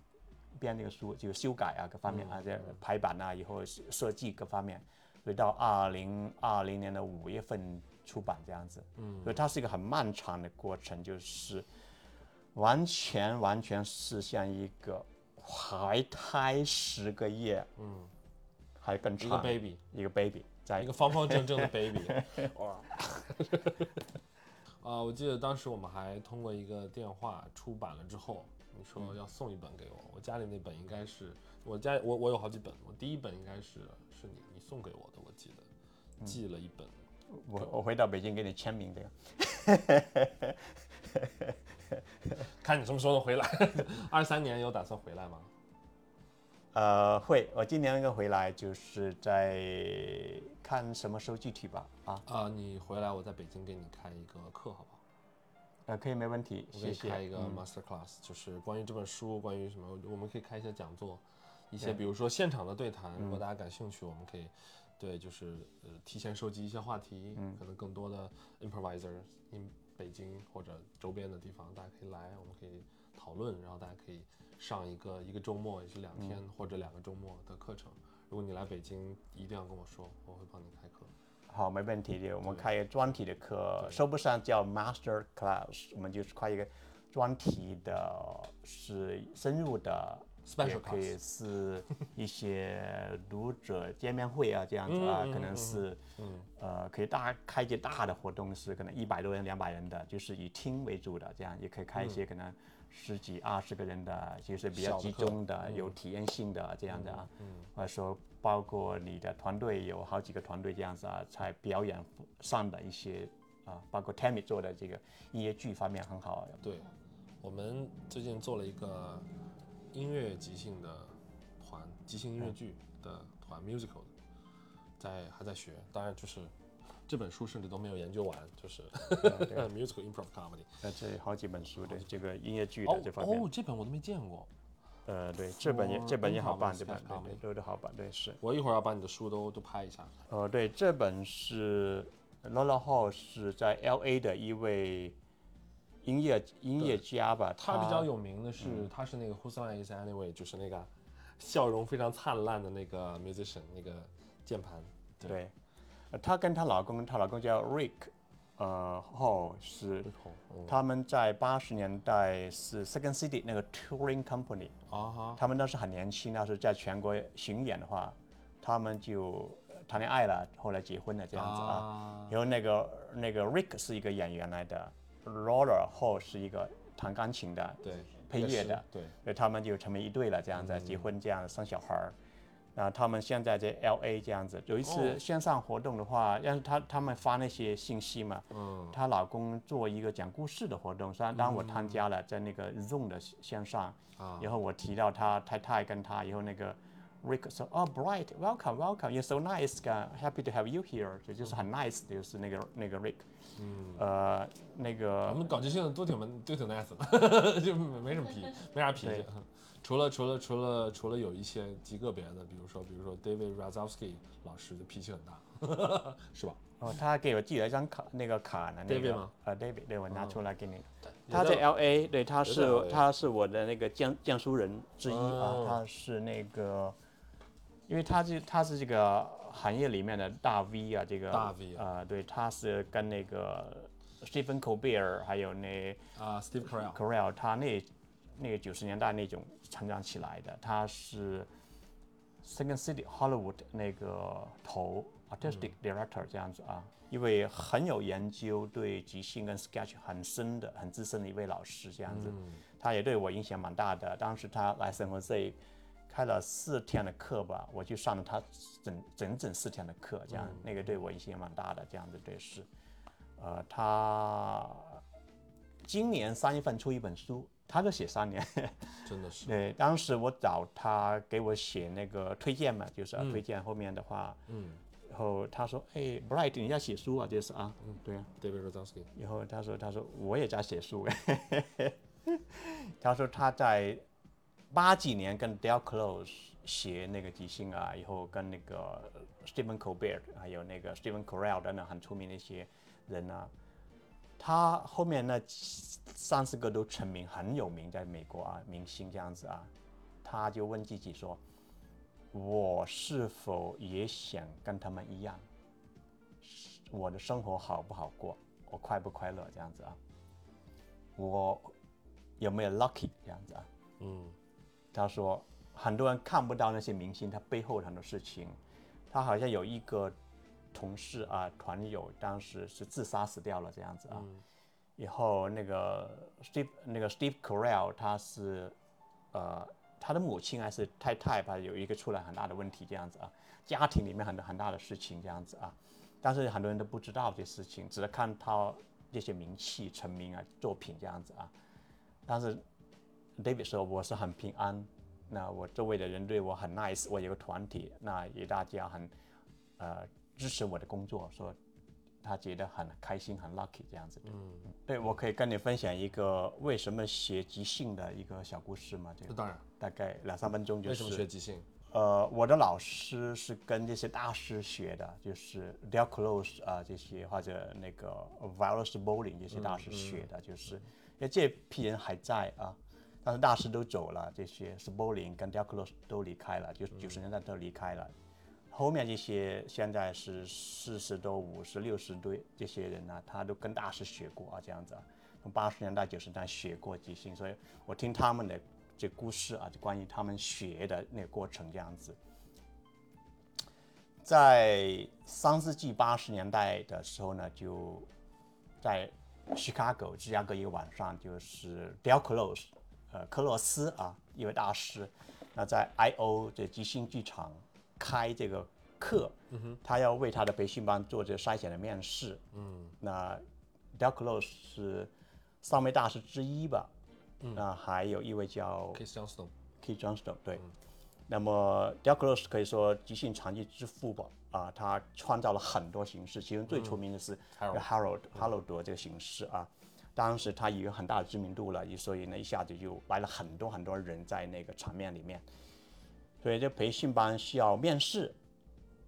编那个书，就修改啊各方面啊，这排版啊，以后设设计各方面，所以到二零二零年的五月份出版这样子，嗯，所以它是一个很漫长的过程，就是完全完全是像一个怀胎十个月，嗯，还更长一个 baby，一个 baby 在一个方方正正的 baby，*laughs* 哇！啊，我记得当时我们还通过一个电话出版了之后，你说要送一本给我，我家里那本应该是我家我我有好几本，我第一本应该是是你你送给我的，我记得寄了一本，我我回到北京给你签名这个。看你什么时候能回来。二三年有打算回来吗？呃，会，我今年应该回来，就是在看什么时候具体吧。啊，啊，你回来我在北京给你开一个课，好不好？呃，可以，没问题，我给谢谢。你开一个嗯 master class，、就是关于这本书，关于什么，我们可以开一些讲座，一些比如说现场的对谈，嗯如果大家感兴趣，我们可以对，就是呃提前收集一些话题，嗯可能更多的 improviser in 北京或者周边的地方，大家可以来，我们可以讨论，然后大家可以上一个一个周末也是两天、嗯或者两个周末的课程。如果你来北京，一定要跟我说，我会帮你开课。好，没问题的。我们开一个专题的课，说不上叫 master class，我们就是开一个专题的，是深入的。Special 也可以是一些读者见面会啊，这样子啊，可能是，呃，可以大开一些大的活动，是可能一百多人、两百人的，就是以听为主的，这样也可以开一些可能十几、二十个人的，就是比较集中的、有体验性的这样的啊，或者说包括你的团队有好几个团队这样子啊，在表演上的一些啊，包括 Tammy 做的这个音乐剧方面很好，对，我们最近做了一个音乐即兴的团，即兴音乐剧的团、musical，在还在学，当然就是这本书甚至都没有研究完，就是 *laughs* musical improv comedy。那，这好几本书的这个音乐剧哦的这方面哦，，这本我都没见过，呃，对，这本也这本也好办，Improv 这本对对都都好办，对是。我一会儿要把你的书都都拍一下。呃，对，这本是 Lola Hall 是在 L A 的一位音乐音乐家吧，他比较有名的是，他是那个 Whose Line Is Anyway，就是那个笑容非常灿烂的那个 musician，那个键盘。对，呃她跟她老公，她老公叫 Rick，呃，Hall 是嗯他们在八十年代是 Second City 那个 touring company，啊哈，他们当时很年轻，那时候在全国巡演的话，他们就呃谈恋爱了，后来结婚了这样子啊。啊，然后那个那个 Rick 是一个演员来的，Laura Hall 是一个弹钢琴的，对，配乐的对，所以他们就成为一对了，这样子、结婚，这样生小孩儿。那他们现在在 L A 这样子，有一次哦。线上活动的话，要是他他们发那些信息嘛，嗯，她老公做一个讲故事的活动，虽然当我参加了在那个 Zoom 的线上，啊。然后我提到他太太跟他，以后那个 Rick 说，哦，Bright，welcome welcome，you're so nice，happy to have you here，就就是很 nice，就是那个那个 Rick，嗯，呃，那个我个们搞即兴的都挺蛮都挺 nice 的，*laughs* 就没没什么脾，*laughs* 没啥脾气对。除了除了除了除了有一些极个别的，比如说比如说 David Razowski 老师的脾气很大，*laughs* 是吧？哦，他给我寄了一张卡，那个卡呢，那 David 个吗呃，David，对我拿出来给你。也他在 L A，对，他是他是我的那个荐荐书人之一哦啊，他是那个，因为他是他是这个行业里面的大 V 啊，这个大 V 啊呃，对，他是跟那个 Stephen Colbert 还有那啊，Steve Carell，Carell，他那那个九十年代那种成长起来的，他是 Second City Hollywood 那个头 Artistic Director 这样子啊，一位很有研究，对即兴跟 Sketch 很深的、很资深的一位老师这样子，他也对我影响蛮大的。当时他来生活这开了四天的课吧，我就上了他整整整四天的课，这样、那个对我影响蛮大的，这样子对是，呃，他今年三月份出一本书，他就写三年。真的是，*laughs* 对，当时我找他给我写那个推荐嘛，就是、啊推荐后面的话，嗯。然后他说，哎，Bright 你要写书啊，就是啊，嗯，对啊，，David Rozanski，然后他说，他说我也在写书，*laughs* 他说他在八几年跟 Del Close 写那个即兴啊，以后跟那个 Stephen Colbert 还有那个 Stephen Carell 等等很出名的一些人啊，他后面那三四个都成名，很有名，在美国啊，明星这样子啊，他就问自己说，我是否也想跟他们一样？我的生活好不好过？我快不快乐？这样子啊，我有没有 lucky 这样子啊？嗯他说很多人看不到那些明星他背后很多事情。他好像有一个同事啊，团友当时是自杀死掉了这样子啊。以后那个 Steve 那个 Steve Carell 他是呃他的母亲还是太太吧，有一个出了很大的问题这样子啊，家庭里面很多很大的事情这样子啊。但是很多人都不知道这些事情，只是看他这些名气成名啊作品这样子啊。但是 David 说我是很平安，那我周围的人对我很 nice，我有个团体，那也大家很呃支持我的工作，说他觉得很开心很 lucky 这样子的。嗯，对，我可以跟你分享一个为什么学即兴的一个小故事吗？这个那当然，大概两三分钟就为什么学。即兴？呃，我的老师是跟这些大师学的，就是 Del Close 啊、这些或者那个 Valus Bowling 这些大师学的，就是因为这批人还在啊，但是大师都走了，这些 s b o l i n g 跟 Del Close 都离开了，就九十年代都离开了。后面这些现在是四十多、五十、六十多这些人呢、他都跟大师学过啊，这样子啊，从八十年代、九十年代学过即兴，所以我听他们的这故事啊，就关于他们学的那个过程这样子。在上世纪八十年代的时候呢，就在 Chicago 芝加哥一个晚上，就是 Del Close，呃，克洛斯啊，一位大师，那在 I.O. 这即兴剧场开这个课，他要为他的培训班做这个筛选的面试，嗯，那 Del Close 是三位大师之一吧，那还有一位叫 Case Johnston，Key Johnston 对。那么 Del Close 可以说即兴传奇之父吧，啊，他创造了很多形式，其中最出名的是 Harold Harold 这个形式啊。当时他有很大的知名度了，所以呢一下子就来了很多很多人在那个场面里面，所以这培训班需要面试，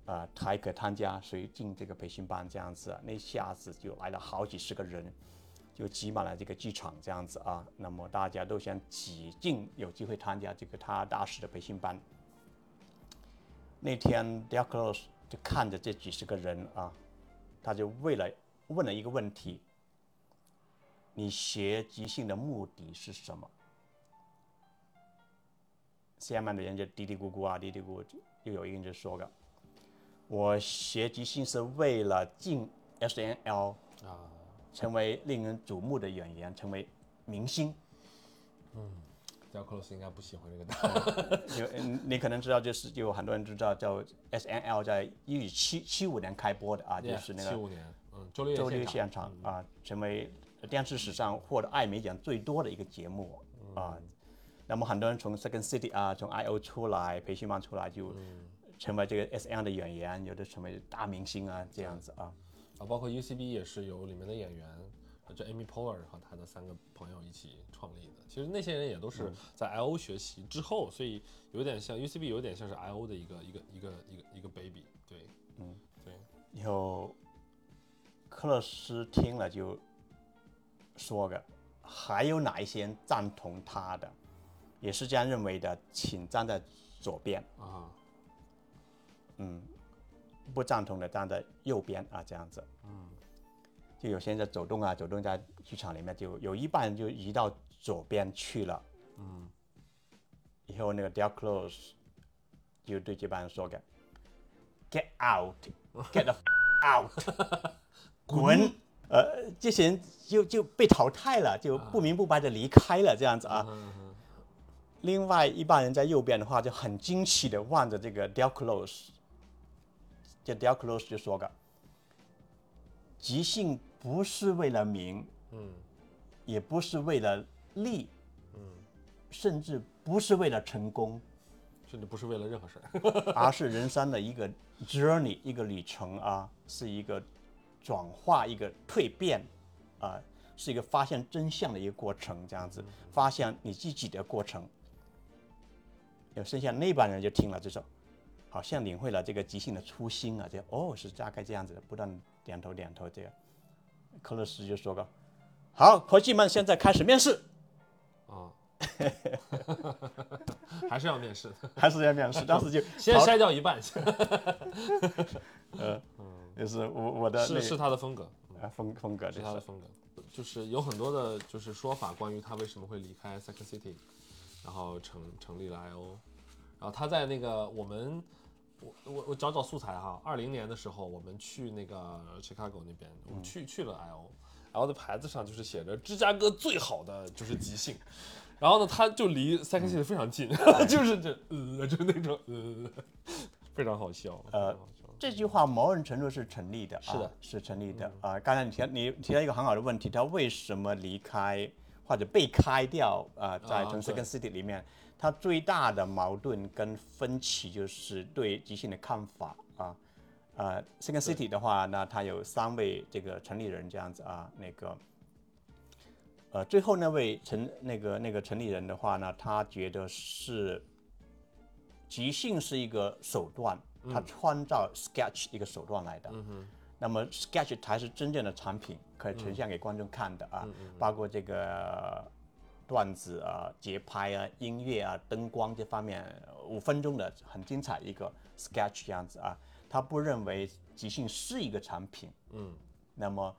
啊、才可参加，所以进这个培训班这样子，那一下子就来了好几十个人，就挤满了这个剧场这样子啊。那么大家都想挤进有机会参加这个他大师的培训班。那天 Del Close 就看着这几十个人啊，他就为了问了一个问题：你学即兴的目的是什么？下面的人就嘀嘀咕咕啊，嘀嘀咕咕，就有一个人就说个：我学即兴是为了进 SNL 啊，成为令人瞩目的演员，成为明星。Del Close 应该不喜欢这个答案。*laughs* 有嗯你可能知道，就是有很多人知道叫 S N L，在一九七七五年开播的啊，就是那个七五年，嗯，周六周六现现场啊，成为电视史上获得艾美奖最多的一个节目啊。那么很多人从 Second City 啊，从 I O 出来，培训班出来就成为这个 S N 的演员，有的成为大明星啊，这样子啊。啊，包括 UCB 也是由里面的演员，呃这 Amy Poehler 和他的三个朋友一起创立的。其实那些人也都是在 IO 学习之后，所以有点像 UCB，有点像是 IO 的一个一个一个一个一个 baby。对，嗯，对，以后克勒斯听了就说个，还有哪一些人赞同他的，也是这样认为的，请站在左边。啊，嗯不赞同的站在右边啊，这样子。嗯，就有些人在走动啊，走动在剧场里面，就有一半人就移到左边去了。嗯，以后那个 Del Close 就对这帮人说个，Get out，Get the out，*laughs* 滚！呃，这些人就就被淘汰了，就不明不白的离开了，这样子啊。另外一半人在右边的话，就很惊奇的望着这个 Del Close。这 Del Close 就说个，即兴不是为了名，嗯，也不是为了利，嗯，甚至不是为了成功，甚至不是为了任何事儿。*laughs* *laughs* 而是人生的一个 journey，一个旅程啊，是一个转化、一个蜕变啊，是一个发现真相的一个过程，这样子发现你自己的过程。有剩下那帮人就听了这首，好像领会了这个即兴的初心啊，这哦是大概这样子的，不断点头点头这样。克勒斯就说个，好，伙计们，现在开始面试，啊，*laughs* 还是要面试，还是要面试，当时就 *laughs* 先筛掉一半，*laughs* 呃就是我我的那是个是他的风格，啊风风格，是他的风格。就是有很多的，就是说法关于他为什么会离开 Second City，然后成成立了 I.O。然后他在那个我们，我我我找找素材哈，二零年的时候我们去那个 Chicago 那边，我们去去了 I.O，然后的牌子上就是写着芝加哥最好的就是即兴。然后呢，他就离 Second City 非常近，*laughs* 就是这呃，就那种呃，非常好笑。非常好笑这句话某种程度是成立的，是的啊是成立的啊。刚才你提你提到一个很好的问题，他为什么离开或者被开掉啊？在啊从对 Second City 里面，他最大的矛盾跟分歧就是对即兴的看法啊。呃，Second City 的话那他有三位这个城里人这样子啊，那个。呃，最后那位城那个那个城里人的话呢，他觉得是即兴是一个手段，他创造 sketch 一个手段来的。那么 sketch 才是真正的产品，可以呈现给观众看的啊，包括这个段子啊、节拍啊、音乐啊、灯光这方面，五分钟的很精彩一个 sketch 这样子啊。他不认为即兴是一个产品，嗯，那么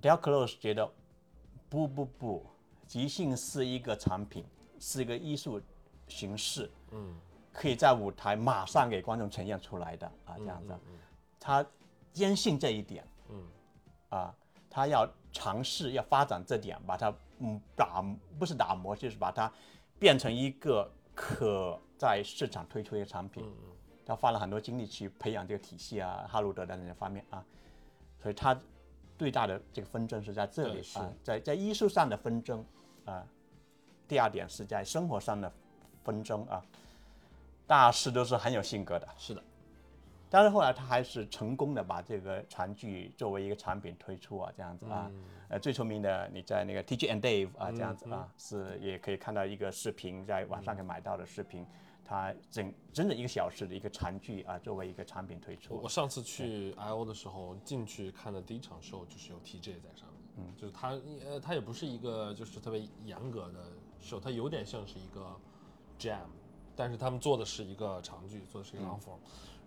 Del Close 觉得不不不，即兴是一个产品，是一个艺术形式，嗯，可以在舞台马上给观众呈现出来的啊，这样子，他坚信这一点，嗯，啊，他要尝试要发展这点，把它嗯打不是打磨，就是把它变成一个可在市场推出的产品。他花了很多精力去培养这个体系啊，哈罗德的那些方面啊，所以他最大的这个纷争是在这里是。啊，在在艺术上的纷争啊，第二点是在生活上的纷争啊，大师都是很有性格的，是的，但是后来他还是成功的把这个长剧作为一个产品推出啊，这样子啊，呃，最出名的你在那个 TG and Dave 啊，这样子啊，是也可以看到一个视频，在网上可以买到的视频，他整整整一个小时的一个长剧啊，作为一个产品推出我我，上次去 I O 的时候，进去看的第一场 show 就是有 TJ 在上面，嗯，就是他呃，他也不是一个就是特别严格的 show，，他有点像是一个 jam，但是他们做的是一个长剧，做的是一个 long form，、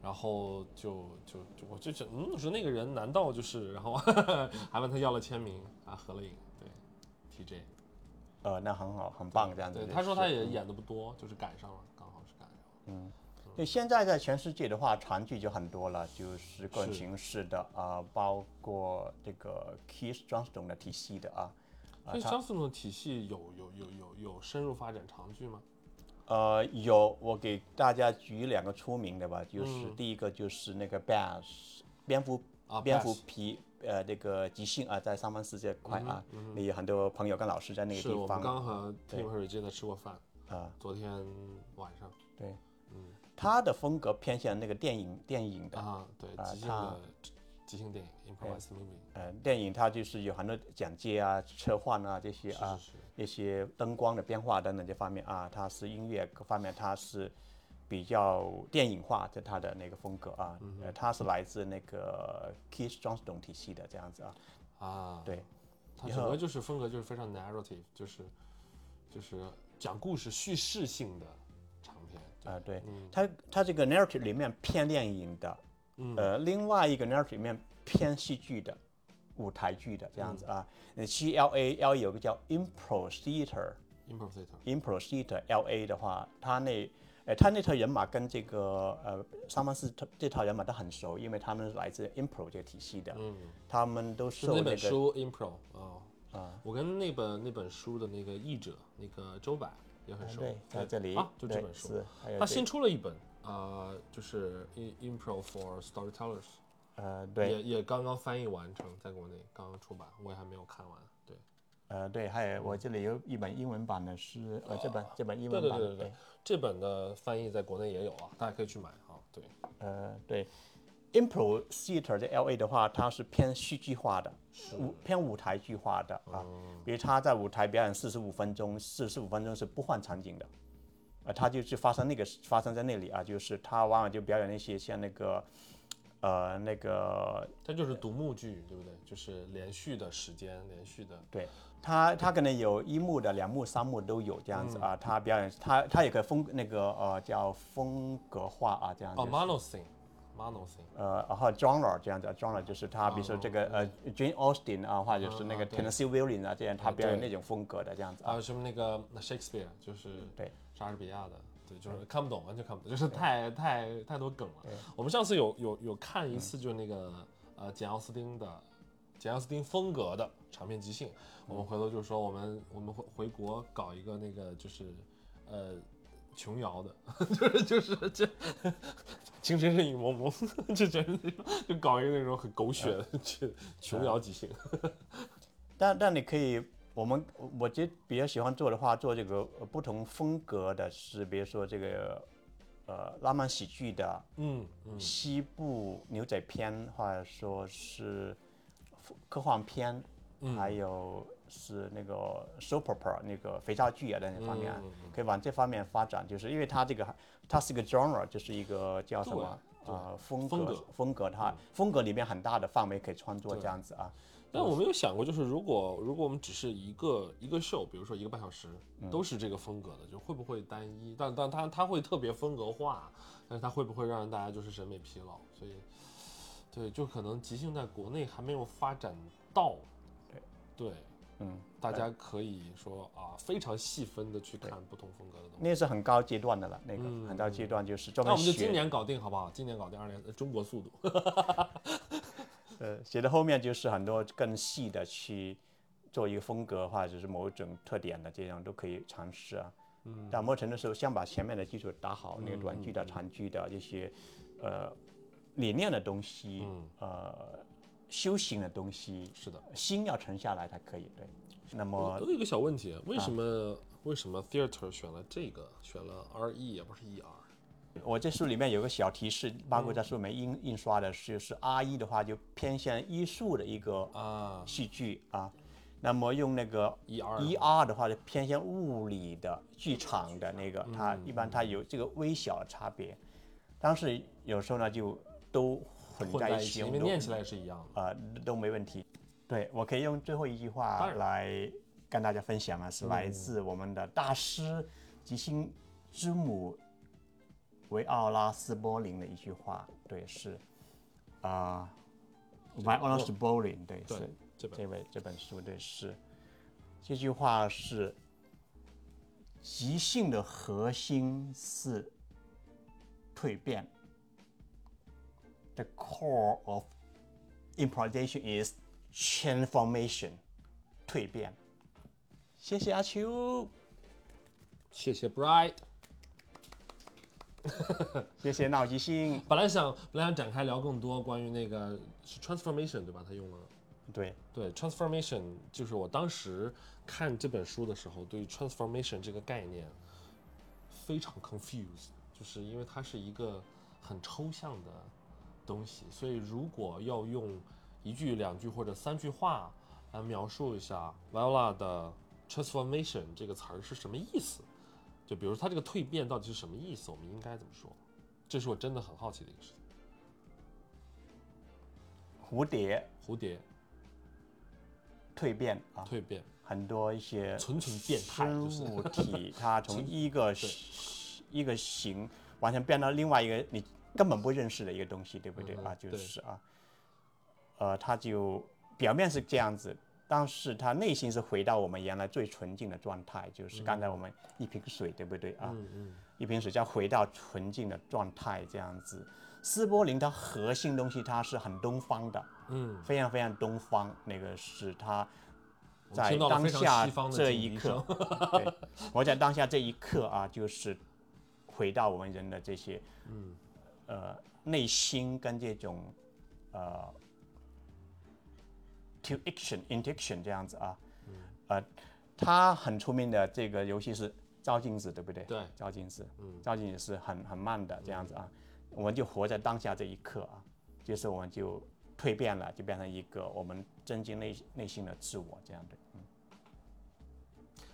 然后就就就我就想，嗯，我说那个人难道就是，然后 *laughs* 还问他要了签名啊，合了影，对，TJ，呃，那很好，很棒，这样子对，他说他也演的不多，就是赶上了，刚好是赶上了，对，现在在全世界的话，长剧就很多了，就是各种形式的啊、包括这个 Keith Johnston 的体系的啊，所以张思的体系有有有有有深入发展长剧吗？呃，有，我给大家举两个出名的吧，就是嗯第一个就是那个 Bass 蝙蝠啊蝙蝠皮呃那个即兴啊，在三藩市这块啊，也有很多朋友跟老师在那个嗯是我们地方刚和对 Tim 和瑞接的吃过饭，啊，昨天晚上。对，他的风格偏向那个电影电影的，啊，对，啊即兴的即兴电影 improvised movie，呃，电影它就是有很多讲解啊、策划啊这些啊，是是一些灯光的变化等等这方面啊，它是音乐各方面它是比较电影化的它的那个风格啊，嗯呃，它是来自那个 Keith Johnston 体系的这样子啊，啊，对，它以后整个就是风格就是非常 narrative，就是就是讲故事叙事性的长篇，啊、对，嗯。它它这个 narrative 里面偏电影的，嗯。呃，另外一个 narrative 里面偏戏剧的，舞台剧的这样子啊，那，C L A L 有个叫 Impro Theater，Impro Theater，Impro Theater L A 的话，他那呃他那套人马跟这个呃三藩市这套人马都很熟，因为他们是来自 Impro 这个体系的，嗯，他们都是受那个那本书 impro 哦，啊，我跟那本那本书的那个译者那个周柏也很熟，对，在这里。啊，就这本书，他新出了一本。啊、呃就是 in improv for storytellers。呃对也也刚刚翻译完成，在国内刚刚出版，我也还没有看完。对，呃，对，还有我这里有一本英文版的是，呃，这本这本英文版的，对对对对，这本的翻译在国内也有啊，大家可以去买啊。对，呃，对，Impro Theater 在 L A 的话，它是偏戏剧化的，舞偏舞台剧化的啊。比如他在舞台表演四十五分钟，四十五分钟是不换场景的，呃，他就是发生那个发生在那里啊，就是他往往就表演那些像那个，呃，那个他就是独幕剧，对不对？就是连续的时间，连续的。对他，他可能有一幕的、两幕、三幕都有这样子啊。他表演，他他也可以风那个呃叫风格化啊，这样哦就是，monosing，monosing。呃，然后 genre 这样子，genre 就是他，比如说这个呃 Jane Austen 啊，或者是那个 Tennessee Williams 啊，这样他表演那种风格的这样子啊。还有什么那个 Shakespeare，就是对莎士比亚的，对，就是看不懂，完全看不懂，就是太太太多梗了。我们上次有有有看一次，就是那个呃简奥斯汀的简奥斯汀风格的长篇即兴，我们回头就说我们我们回回国搞一个那个就是呃琼瑶的，*laughs* 就是就是这情深深雨蒙蒙，*laughs* 就觉得就搞一个那种很狗血的去琼瑶即兴。*laughs* 但但你可以，我们我觉得比较喜欢做的话，做这个呃不同风格的是，比如说这个呃浪漫喜剧的，嗯嗯。西部牛仔片，或者说是科幻片，嗯。还有是那个 soap opera 那个肥皂剧啊那些方面，嗯可以往这方面发展，就是因为它这个它是一个 genre，就是一个叫什么啊呃风格风格风格它风格里面很大的范围可以创作这样子啊。但我没有想过，就是如果如果我们只是一个一个秀，比如说一个半小时，嗯都是这个风格的，就会不会单一？但但它它会特别风格化，但是它会不会让大家就是审美疲劳？所以，对，就可能即兴在国内还没有发展到，对对，嗯，大家可以说啊，非常细分的去看不同风格的东西。那是很高阶段的了，那个嗯很高阶段就是专那门那我们就今年搞定好不好？今年搞定二年，呃中国速度。*laughs* 呃，写到后面就是很多更细的去做一个风格或者是某种特点的这样都可以尝试啊。嗯，打磨成的时候先把前面的基础打好，那个短剧的、长剧的这些呃理念的东西，呃修行的东西，是的，心要沉下来才可以。对，那么我有一个小问题，为啊什么、为什么 theater 选了这个，选了 R E 也不是 E R？我这书里面有个小提示，包括在书里面印印刷的就是 R 一的话就偏向艺术的一个啊。戏剧啊，那么用那个 ER E R 的话就偏向物理的剧场的那个，它嗯一般它有这个微小的差别，当时有时候呢就都混混在一起，在一起用，都因为念起来是一样的。呃都没问题。对我可以用最后一句话来跟大家分享啊，是来嗯自我们的大师即兴之母维奥拉斯波林的一句话，对，是啊、s b o l i n 对，对是这本这位这本书对是这句话是即兴的核心是蜕变。The core of improvisation is transformation，蜕变。谢谢阿秋，谢谢 Bright。*laughs* 谢谢闹即兴。本来想本来想展开聊更多关于那个是 transformation 对吧？他用了对，对 transformation，就是我当时看这本书的时候，对于 transformation 这个概念非常 confused，就是因为它是一个很抽象的东西，所以如果要用一句、两句或者三句话来描述一下 Viola 的 transformation 这个词儿是什么意思，就比如它这个蜕变到底是什么意思，我们应该怎么说？这是我真的很好奇的一个事情。蝴蝶蝴蝶蜕变啊，蜕变，很多一些纯纯变态物体，它从 *laughs* 一个一个形完全变到另外一个你根本不认识的一个东西，对不对嗯啊？就是啊，呃，它就表面是这样子，但是他内心是回到我们原来最纯净的状态，就是刚才我们一瓶水，对不对啊？嗯嗯，一瓶水叫回到纯净的状态，这样子。斯波林它核心东西它是很东方的，嗯，非常非常东方，那个是他在当下这一刻我在当下这一刻啊，就是回到我们人的这些，嗯，呃，内心跟这种呃 to action intuition 这样子啊，呃，他很出名的这个游戏是照镜子，对不对？对照镜子，嗯照镜子是很很慢的这样子啊，我们就活在当下这一刻啊，就是我们就蜕变了，就变成一个我们增进内内心的自我这样的。嗯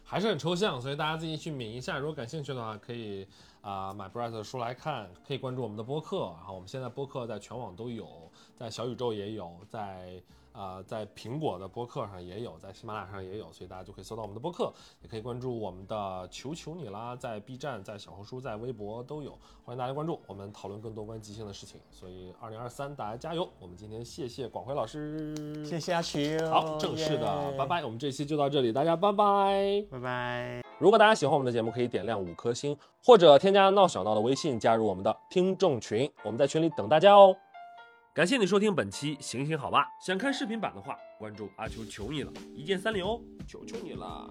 还是很抽象，所以大家自己去抿一下。如果感兴趣的话，可以啊、买 Bright 的书来看，可以关注我们的播客。然后我们现在播客在全网都有，在小宇宙也有，在啊、在苹果的播客上也有，在喜马拉雅上也有，所以大家就可以搜到我们的播客，也可以关注我们的求求你啦，在 B 站、在小红书、在微博都有，欢迎大家关注，我们讨论更多关于即兴的事情。所以二零二三大家加油！我们今天谢谢广辉老师，谢谢阿球，好，正式的，拜，拜。我们这期就到这里，大家拜拜。拜拜。如果大家喜欢我们的节目，可以点亮五颗星，或者添加闹小闹的微信，加入我们的听众群，我们在群里等大家哦。感谢你收听本期《行行好吧》，想看视频版的话，关注阿秋求你了，一键三连哦，求求你了。